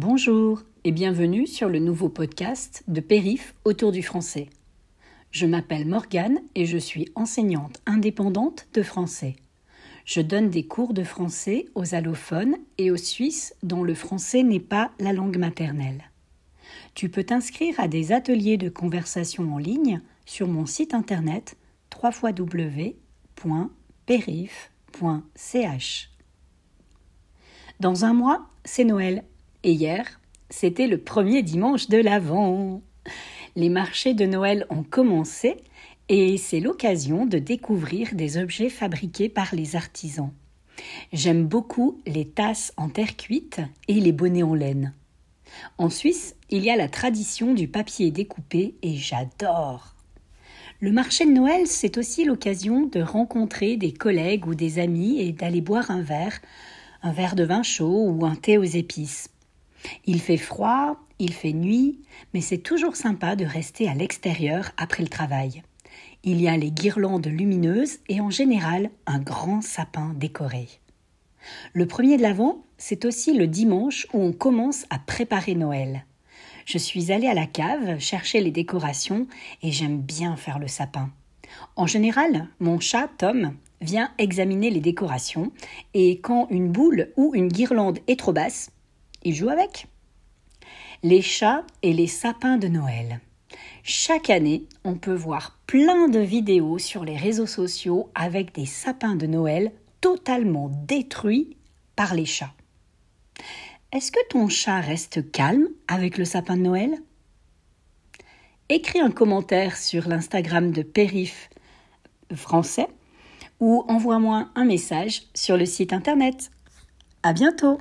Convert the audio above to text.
Bonjour et bienvenue sur le nouveau podcast de Périph autour du français. Je m'appelle Morgane et je suis enseignante indépendante de français. Je donne des cours de français aux allophones et aux Suisses dont le français n'est pas la langue maternelle. Tu peux t'inscrire à des ateliers de conversation en ligne sur mon site internet www.perif.ch. Dans un mois, c'est Noël. Et hier, c'était le premier dimanche de l'Avent. Les marchés de Noël ont commencé et c'est l'occasion de découvrir des objets fabriqués par les artisans. J'aime beaucoup les tasses en terre cuite et les bonnets en laine. En Suisse, il y a la tradition du papier découpé et j'adore. Le marché de Noël, c'est aussi l'occasion de rencontrer des collègues ou des amis et d'aller boire un verre, un verre de vin chaud ou un thé aux épices. Il fait froid, il fait nuit, mais c'est toujours sympa de rester à l'extérieur après le travail. Il y a les guirlandes lumineuses et en général un grand sapin décoré. Le premier de l'Avent, c'est aussi le dimanche où on commence à préparer Noël. Je suis allée à la cave chercher les décorations et j'aime bien faire le sapin. En général, mon chat, Tom, vient examiner les décorations et quand une boule ou une guirlande est trop basse, il joue avec. Les chats et les sapins de Noël. Chaque année, on peut voir plein de vidéos sur les réseaux sociaux avec des sapins de Noël totalement détruits par les chats. Est-ce que ton chat reste calme avec le sapin de Noël? Écris un commentaire sur l'Instagram de Périph français ou envoie-moi un message sur le site internet. À bientôt!